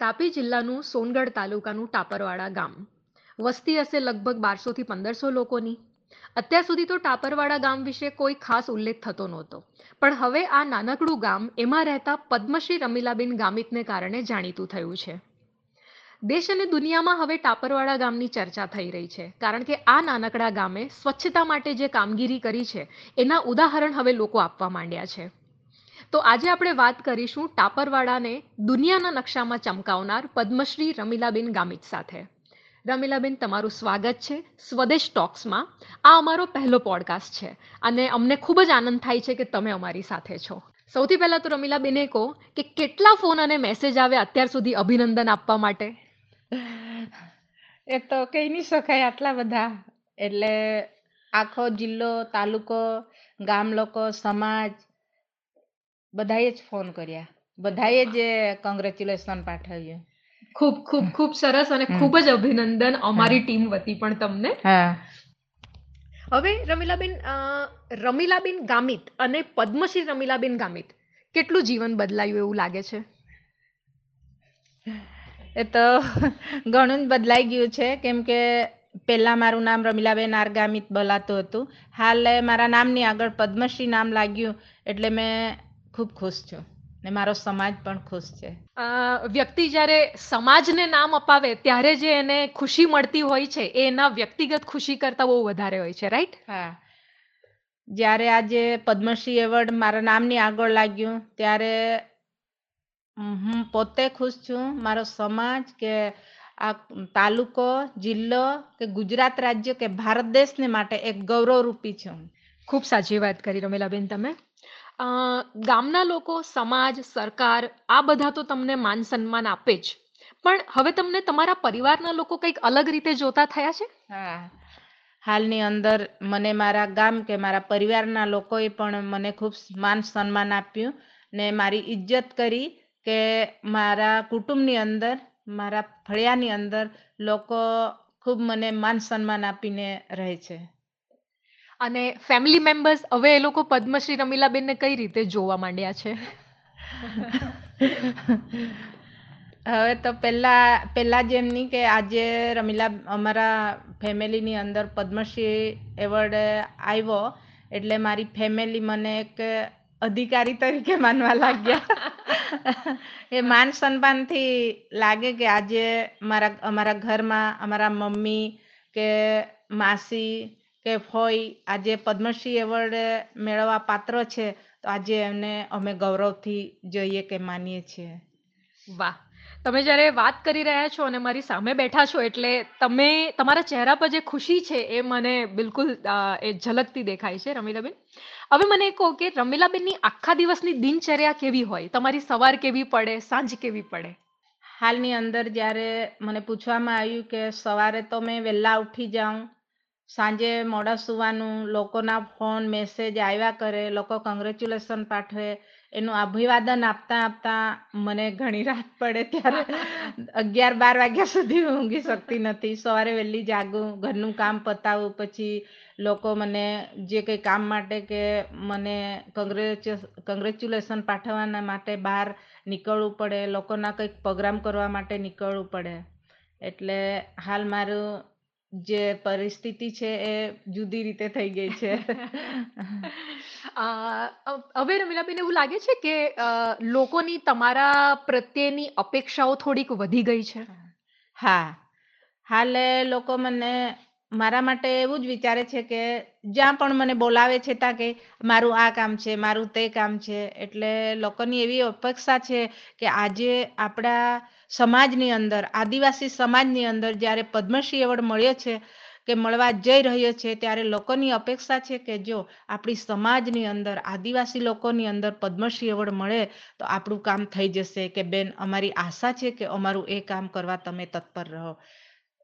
તાપી જિલ્લાનું સોનગઢ તાલુકાનું ટાપરવાડા ગામ. વસ્તી હશે લગભગ બારસોથી પંદરસો લોકોની. અત્યાર સુધી તો ટાપરવાડા ગામ વિશે કોઈ ખાસ ઉલ્લેખ થતો નહોતો. પણ હવે આ નાનકડું ગામ એમાં રહેતા પદ્મશ્રી રમીલાબેન ગામિતને કારણે જાણીતું થયું છે. દેશ અને દુનિયામાં હવે ટાપરવાડા ગામની ચર્ચા થઈ રહી છે, કારણ કે આ નાનકડા ગામે સ્વચ્છતા માટે જે કામગીરી કરી છે, એના ઉદાહરણ હવે લોકો આપવા માંડ્યા છે. તો આજે આપણે વાત કરીશું ટાપરવાડાને દુનિયાના નકશામાં ચમકાવનાર પદ્મશ્રી રમીલાબેન ગામિત સાથે. રમીલાબેન, તમારું સ્વાગત છે સ્વદેશ ટોક્સમાં. આ અમારો પહેલો પોડકાસ્ટ છે અને અમને ખૂબ જ આનંદ થાય છે કે તમે અમારી સાથે છો. સૌથી પહેલાં તો રમીલાબેને કહો કે કેટલા ફોન અને મેસેજ આવે અત્યાર સુધી અભિનંદન આપવા માટે? એ તો કહી નહીં શકાય આટલા બધા. એટલે આખો જિલ્લો, તાલુકો, ગામ લોકો, સમાજ બધાએ જ ફોન કર્યા. બધાએ જ કોંગ્રેચ્યુલેશન પાઠવ્યું. ખૂબ ખૂબ ખૂબ સરસ અને ખૂબ જ અભિનંદન અમારી ટીમ વતી પણ તમને. હવે રમીલાબેન રમીલાબેન ગામિત અને પદ્મશ્રી રમીલાબેન ગામિત કેટલું જીવન બદલાયું એવું લાગે છે? એ તો ઘણું જ બદલાઈ ગયું છે. કેમ કે પહેલા મારું નામ રમીલાબેન આરગામિત બોલાતું હતું. હાલ મારા નામની આગળ પદ્મશ્રી નામ લાગ્યું. એટલે મેં ખૂબ ખુશ છું ને મારો સમાજ પણ ખુશ છે. વ્યક્તિ જ્યારે સમાજને નામ અપાવે ત્યારે જે એને ખુશી મળતી હોય છે એ એના વ્યક્તિગત ખુશી કરતાં બહુ વધારે હોય છે રાઈટ હા. જ્યારે આજે પદ્મશ્રી એવોર્ડ મારા નામની આગળ લાગ્યું ત્યારે હું પોતે ખુશ છું મારો સમાજ કે આ તાલુકો જિલ્લો કે ગુજરાત રાજ્ય કે ભારત દેશને માટે એક ગૌરવરૂપી છું. ખૂબ સાચી વાત કરી રમીલાબેન તમે. ગામના લોકો, સમાજ, સરકાર, આ બધા તો તમને માન સન્માન આપે જ. પણ હવે તમને તમારા પરિવારના લોકો કંઈક અલગ રીતે જોતા થયા છે? હા. હાલની અંદર મને મારા ગામ કે મારા પરિવારના લોકોએ પણ મને ખૂબ માન સન્માન આપ્યું ને મારી ઇજ્જત કરી કે મારા કુટુંબની અંદર, મારા ફળિયાની અંદર લોકો ખૂબ મને માન સન્માન આપીને રહે છે. અને ફેમિલી મેમ્બર્સ હવે એ લોકો પદ્મશ્રી રમીલાબેનને કઈ રીતે જોવા માંડ્યા છે? હવે તો પહેલા પહેલા જેમ નહીં કે આજે રમીલા, અમારા ફેમિલીની અંદર પદ્મશ્રી એવોર્ડ આવ્યો, એટલે મારી ફેમિલી મને એક અધિકારી તરીકે માનવા લાગ્યા. એ માન સન્માનથી લાગે કે આજે મારા, અમારા ઘરમાં અમારા મમ્મી કે માસી કે ફોઈ આજે પદ્મશ્રી એવોર્ડ મેળવવા પાત્ર છે તો આજે એમને અમે ગૌરવથી જોઈએ કે માનીએ છીએ. વાહ. તમે જ્યારે વાત કરી રહ્યા છો અને મારી સામે બેઠા છો એટલે તમે તમારા ચહેરા પર જે ખુશી છે એ મને બિલકુલ એ ઝલકતી દેખાય છે રમીલાબેન. હવે મને કહો કે રમીલાબેનની આખા દિવસની દિનચર્યા કેવી હોય? તમારી સવાર કેવી પડે સાંજ કેવી પડે? હાલની અંદર જ્યારે મને પૂછવામાં આવ્યું કે સવારે તો મેં વહેલા ઉઠી જાઉં સાંજે મોડા સુવાનું, લોકોના ફોન મેસેજ આવ્યા કરે, લોકો કોંગ્રેચ્યુલેશન પાઠવે, એનું અભિવાદન આપતા આપતા મને ઘણી રાત પડે ત્યારે અગિયાર બાર વાગ્યા સુધી ઊંઘી શકતી નથી. સવારે વહેલી જાગું, ઘરનું કામ પતાવું, પછી લોકો મને જે કંઈ કામ માટે કે મને કંગ્રેચ્યુ કોંગ્રેચ્યુલેશન પાઠવવાના માટે બહાર નીકળવું પડે, લોકોના કંઈક પ્રોગ્રામ કરવા માટે નીકળવું પડે. એટલે હાલ મારું જે પરિસ્થિતિ છે એ જુદી રીતે થઈ ગઈ છે. હવે રમીલાબેન એવું લાગે છે કે લોકોની તમારા પ્રત્યેની અપેક્ષાઓ થોડીક વધી ગઈ છે? હા. હાલે લોકો મને મારા માટે એવું જ વિચારે છે કે જ્યાં પણ મને બોલાવે છે ત્યાં કે મારું આ કામ છે મારું તે કામ છે એટલે લોકોની એવી અપેક્ષા છે કે આજે આપણા સમાજની અંદર આદિવાસી સમાજની અંદર જ્યારે પદ્મશ્રી એવોર્ડ મળ્યો છે કે મળવા જઈ રહ્યો છે ત્યારે લોકોની અપેક્ષા છે કે જો આપણી સમાજની અંદર આદિવાસી લોકોની અંદર પદ્મશ્રી એવોર્ડ મળે તો આપણું કામ થઈ જશે કે બેન અમારી આશા છે કે અમારું એ કામ કરવા તમે તત્પર રહો.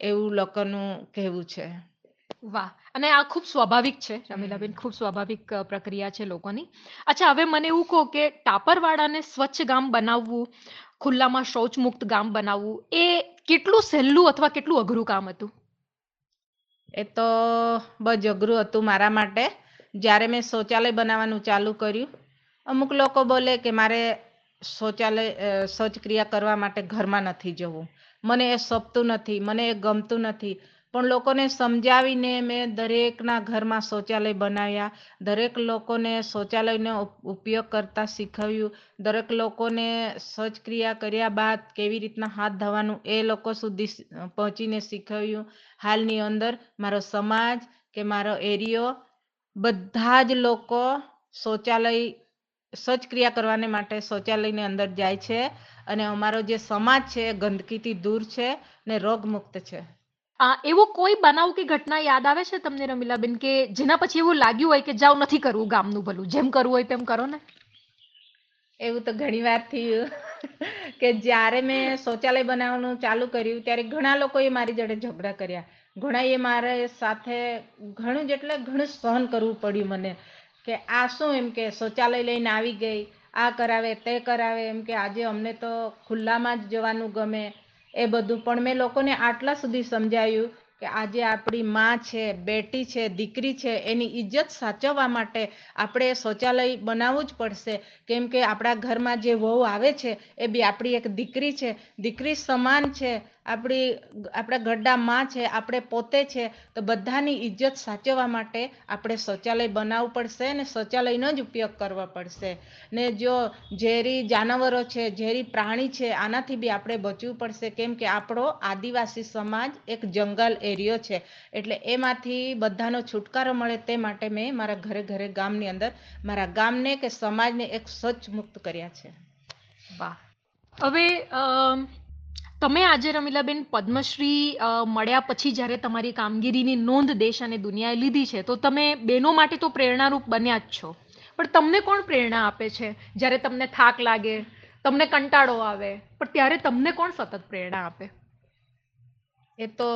એવું લોકોનું કહેવું છે. વાહ! અને આ ખૂબ સ્વાભાવિક છે રમીલાબેન ખૂબ સ્વાભાવિક પ્રક્રિયા છે લોકોની. અચ્છા હવે મને એવું કહો કે ટાપરવાડાને સ્વચ્છ ગામ બનાવવું ખુલ્લામાં શૌચમુક્ત ગામ બનાવવું, એ કેટલું સહેલું અથવા કેટલું અઘરું કામ હતું? એ તો બહુ જ અઘરું હતું મારા માટે. જ્યારે મેં શૌચાલય બનાવવાનું ચાલુ કર્યું, અમુક લોકો બોલે કે મારે શૌચાલય શૌચક્રિયા કરવા માટે ઘરમાં નથી જવું. મને એ સપતું નથી, મને એ ગમતું નથી. પણ લોકોને સમજાવીને મેં દરેકના ઘરમાં શૌચાલય બનાવ્યા. દરેક લોકોને શૌચાલયનો ઉપ- ઉપયોગ કરતા શીખવ્યું. દરેક લોકોને શૌચક્રિયા કર્યા બાદ કેવી રીતના હાથ ધોવાનું એ લોકો સુધી પહોંચીને શીખવ્યું. હાલની અંદર મારો સમાજ કે મારો એરિયો બધા જ લોકો શૌચાલય, શૌચક્રિયા કરવાને માટે શૌચાલયની અંદર જાય છે. અને અમારો જે સમાજ છે ગંદકીથી દૂર છે ને રોગમુક્ત છે. એવો કોઈ બનાવ કે ઘટના યાદ આવે છે તમને, રમીલાબેન, કે જેના પછી એવું લાગ્યું હોય કે જાવ નથી કરવું ગામનું ભલું? જેમ કરવું હોય તેમ કરો ને. એવું તો ઘણી વાર થયું કે જ્યારે મેં શૌચાલય બનાવવાનું ચાલુ કર્યું, ત્યારે ઘણા લોકોએ મારી જોડે ઝઘડા કર્યા. ઘણાએ મારે સાથે ઘણું જ એટલે ઘણું સહન કરવું પડ્યું મને કે આ શું એમ કે શૌચાલય લઈને આવી ગઈ, આ કરાવે, તે કરાવે એમ કે આજે અમને તો ખુલ્લામાં જ જવાનું ગમે. એ બધું. પણ મેં લોકોને આટલા સુધી સમજાવ્યું કે આજે આપણી માં છે, બેટી છે, દીકરી છે, એની ઇજ્જત સાચવવા માટે આપણે શૌચાલય બનાવવું જ પડશે. કેમ કે આપણા ઘરમાં જે વહુ આવે છે, એ બી આપણી એક દીકરી છે. દીકરી સમાન છે. આપણી આપણા ગड्ढા માં છે આપણે પોતે છે, તો બધાની ઇજ્જત સાચવવા માટે આપણે શૌચાલય બનાવવું પડશે અને શૌચાલયનો જ ઉપયોગ કરવો પડશે. ને જો ઝેરી જાનવરો છે, ઝેરી પ્રાણી છે, આનાથી બી આપણે બચવું પડશે. કેમ કે આપણો આદિવાસી સમાજ એક જંગલ એરિયો છે. એટલે એમાંથી બધાનો છુટકારો મળે તે માટે મેં મારા ઘરે ઘરે ગામની અંદર મારા ગામને કે સમાજને એક સ્વચ્છ મુક્ત કર્યા છે. વાહ. હવે તમે આજે રમીલાબેન પદ્મશ્રી મળ્યા પછી જ્યારે તમારી કામગીરીની નોંધ દેશ અને દુનિયાએ લીધી છે, તો તમે બહેનો માટે તો પ્રેરણારૂપ બન્યા જ છો. પણ તમને કોણ પ્રેરણા આપે છે? જ્યારે તમને થાક લાગે, તમને કંટાળો આવે, પણ ત્યારે તમને કોણ સતત પ્રેરણા આપે? એ તો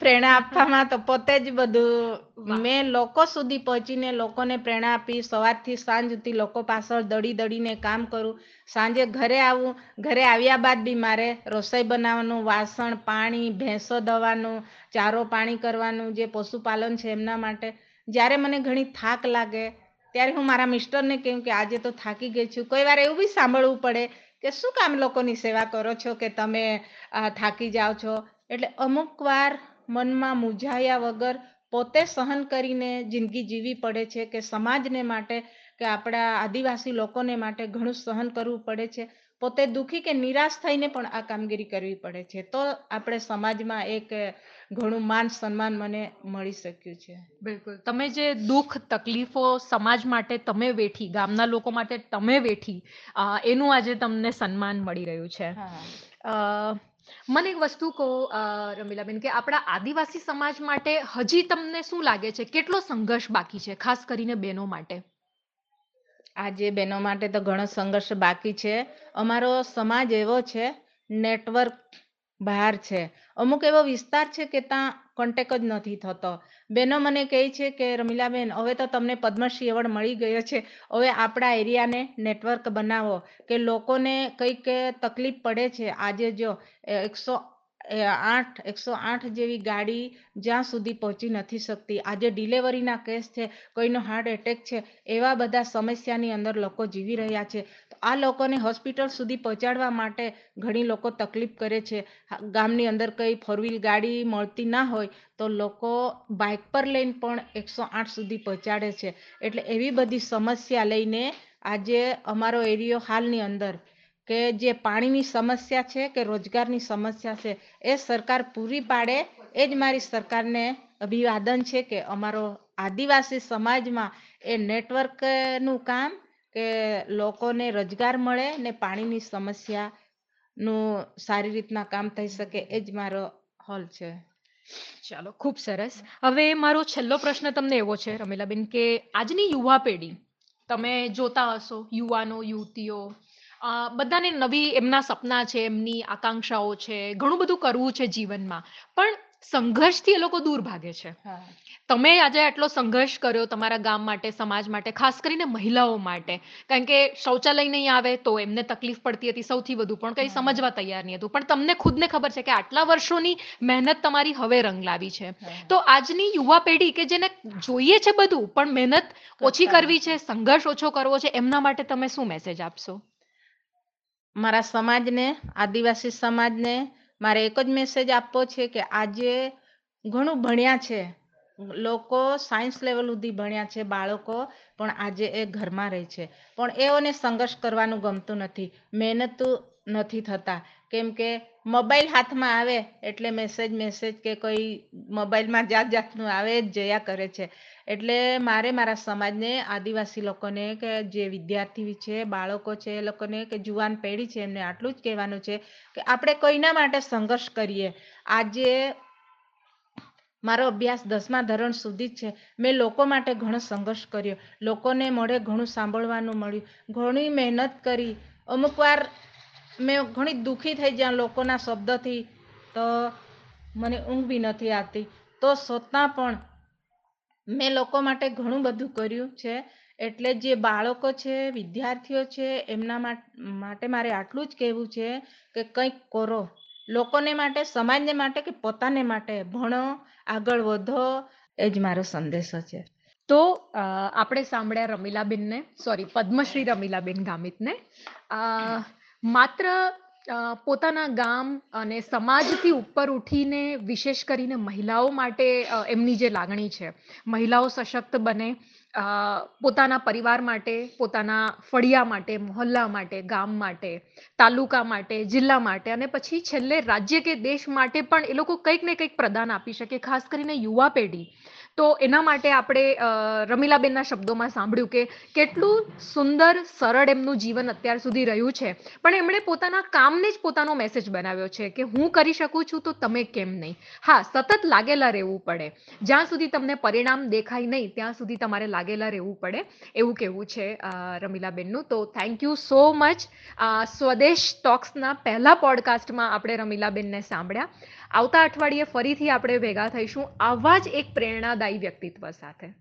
પ્રેરણા આપવામાં તો પોતે જ બધું મેં લોકો સુધી પહોંચીને લોકોને પ્રેરણા આપી સવારથી સાંજ સુધી લોકો પાછળ દડી દડીને કામ કરું સાંજે ઘરે આવું ઘરે આવ્યા બાદ બી મારે રસોઈ બનાવવાનું વાસણ પાણી ભેંસો દવાનું ચારો પાણી કરવાનું જે પશુપાલન છે એમના માટે. જ્યારે મને ઘણી થાક લાગે ત્યારે હું મારા મિસ્ટરને કહું કે આજે તો થાકી ગઈ છું. કોઈ વાર એવું બી સાંભળવું પડે કે શું કામ લોકોની સેવા કરો છો કે તમે થાકી જાઓ છો? એટલે અમુક વાર મનમાં મૂંઝાયા વગર પોતે સહન કરીને જિંદગી જીવી પડે છે કે સમાજને માટે કે આપણા આદિવાસી લોકોને માટે ઘણું સહન કરવું પડે છે. પોતે દુઃખી કે નિરાશ થઈને પણ આ કામગીરી કરવી પડે છે. તો આપણે સમાજમાં એક ઘણું માન સન્માન મને મળી શક્યું છે. બિલકુલ. તમે જે દુઃખ તકલીફો સમાજ માટે તમે વેઠી ગામના લોકો માટે તમે વેઠી એનું આજે તમને સન્માન મળી રહ્યું છે. મને એક વસ્તુ કહો રમીલાબેન, કે આપણા આદિવાસી સમાજ માટે હજી તમને શું લાગે છે? કેટલો સંઘર્ષ બાકી છે, ખાસ કરીને બહેનો માટે? આજે બહેનો માટે તો ઘણો સંઘર્ષ બાકી છે. અમારો સમાજ એવો છે, નેટવર્ક બહાર છે. અમુક એવો વિસ્તાર છે કે ત્યાં કોન્ટેક જ નથી થતો. બેનો મને કહે છે કે, રમીલાબેન, હવે તો તમને પદ્મશ્રી એવોર્ડ મળી ગયો છે. હવે આપણા એરિયાને નેટવર્ક બનાવો. કે લોકોને કંઈક તકલીફ પડે છે. આજે જો એકસો આઠ, એકસો આઠ જેવી ગાડી જ્યાં સુધી પહોંચી નથી શકતી. આજે ડિલેવરીના કેસ છે, કોઈનો હાર્ટ એટેક છે, એવા બધા સમસ્યાની અંદર લોકો જીવી રહ્યા છે. તો આ લોકોને હોસ્પિટલ સુધી પહોંચાડવા માટે ઘણી લોકો તકલીફ કરે છે. ગામની અંદર કંઈ ફોર વ્હીલ ગાડી મળતી ના હોય તો લોકો બાઇક પર લઈને પણ એકસો આઠ સુધી પહોંચાડે છે. એટલે એવી બધી સમસ્યા લઈને આજે અમારો એરિયો હાલની અંદર કે જે પાણીની સમસ્યા છે કે રોજગારની સમસ્યા છે, એ સરકાર પૂરી પાડે. એ જ મારી સરકારને અભિવાદન છે કે અમારો આદિવાસી સમાજમાં એ નેટવર્કનું કામ કે લોકોને રોજગાર મળે ને પાણીની સમસ્યાનું સારી રીતના કામ થઈ શકે, એ જ મારો હોલ છે. ચાલો, ખૂબ સરસ. હવે મારો છેલ્લો પ્રશ્ન તમને એવો છે, રમીલાબેન, કે આજની યુવા પેઢી, તમે જોતા હશો, યુવાનો, યુવતીઓ અ, બધાને નવી એમના સપના છે એમની આકાંક્ષાઓ છે ઘણું બધું કરવું છે જીવનમાં. પણ સંઘર્ષથી એ લોકો દૂર ભાગે છે. તમે આજે આટલો સંઘર્ષ કર્યો તમારા ગામ માટે સમાજ માટે ખાસ કરીને મહિલાઓ માટે. કારણ કે શૌચાલય નહીં આવે તો એમને તકલીફ પડતી હતી સૌથી વધુ પણ કંઈ સમજવા તૈયાર નહીં હતું. પણ તમને ખુદને ખબર છે કે આટલા વર્ષોની મહેનત તમારી હવે રંગ લાવી છે. તો આજની યુવા પેઢી કે જેને જોઈએ છે બધું પણ મહેનત ઓછી કરવી છે સંઘર્ષ ઓછો કરવો છે એમના માટે તમે શું મેસેજ આપશો? મારા સમાજને, આદિવાસી સમાજને મારે એક જ મેસેજ આપવો છે કે આજે ઘણું ભણ્યા છે. લોકો સાયન્સ લેવલ સુધી ભણ્યા છે બાળકો, પણ આજે એ ઘરમાં રહે છે. પણ એઓને સંઘર્ષ કરવાનું ગમતું નથી. મહેનત નથી થતા. કેમ કે મોબાઈલ હાથમાં આવે એટલે મેસેજ મેસેજ કે કોઈ મોબાઈલમાં જાત જાતનું આવે જ જયા કરે છે. એટલે મારે મારા સમાજને, આદિવાસી લોકોને કે જે વિદ્યાર્થી છે, બાળકો છે, એ લોકોને કે જુવાન પેઢી છે, એમને આટલું જ કહેવાનું છે કે આપણે કોઈના માટે સંઘર્ષ કરીએ. આજે મારો અભ્યાસ દસમા ધોરણ સુધી જ છે. મેં લોકો માટે ઘણો સંઘર્ષ કર્યો. લોકોને મળે ઘણું સાંભળવાનું મળ્યું. ઘણી મહેનત કરી. અમુક વાર મેં ઘણી દુઃખી થઈ જ્યાં લોકોના શબ્દથી તો મને ઊંઘ બી નથી આવતી. તો છતાં પણ મેં લોકો માટે ઘણું બધું કર્યું છે. એટલે જે બાળકો છે, વિદ્યાર્થીઓ છે, એમના માટે મારે આટલું જ કહેવું છે કે કંઈક કરો. લોકોને માટે, સમાજને માટે કે પોતાને માટે ભણો, આગળ વધો, એ જ મારો સંદેશો છે. તો આપણે સાંભળ્યા રમીલાબેનને, સોરી, પદ્મશ્રી રમીલાબેન ગામિતને. માત્ર પોતાના ગામ અને સમાજથી ઉપર ઉઠીને, વિશેષ કરીને મહિલાઓ માટે એમની જે લાગણી છે. મહિલાઓ સશક્ત બને પોતાના પરિવાર માટે, પોતાના ફળિયા માટે, મોહલ્લા માટે, ગામ માટે, તાલુકા માટે, જિલ્લા માટે અને પછી છેલ્લે રાજ્ય કે દેશ માટે પણ એ લોકો કંઈક ને કંઈક પ્રદાન આપી શકે, ખાસ કરીને યુવા પેઢી. તો એના માટે આપણે રમીલાબેનના શબ્દોમાં સાંભળ્યું કે કેટલું સુંદર, સરળ એમનું જીવન અત્યાર સુધી રહ્યું છે. પણ એમણે પોતાના કામને જ પોતાનો મેસેજ બનાવ્યો છે કે હું કરી શકું છું તો તમે કેમ નહીં? હા, સતત લાગેલા રહેવું પડે. જ્યાં સુધી તમને પરિણામ દેખાય નહીં, ત્યાં સુધી તમારે લાગેલા રહેવું પડે. એવું કહેવું છે રમીલાબેનનું. તો થેન્ક યુ સો મચ સ્વદેશ ટોક્સના પહેલા પોડકાસ્ટમાં આપણે રમીલાબેનને સાંભળ્યા. આવતા અઠવાડિયે ફરીથી આપણે ભેગા થઈશું આવા જ એક પ્રેરણાદાયી વ્યક્તિત્વ સાથે.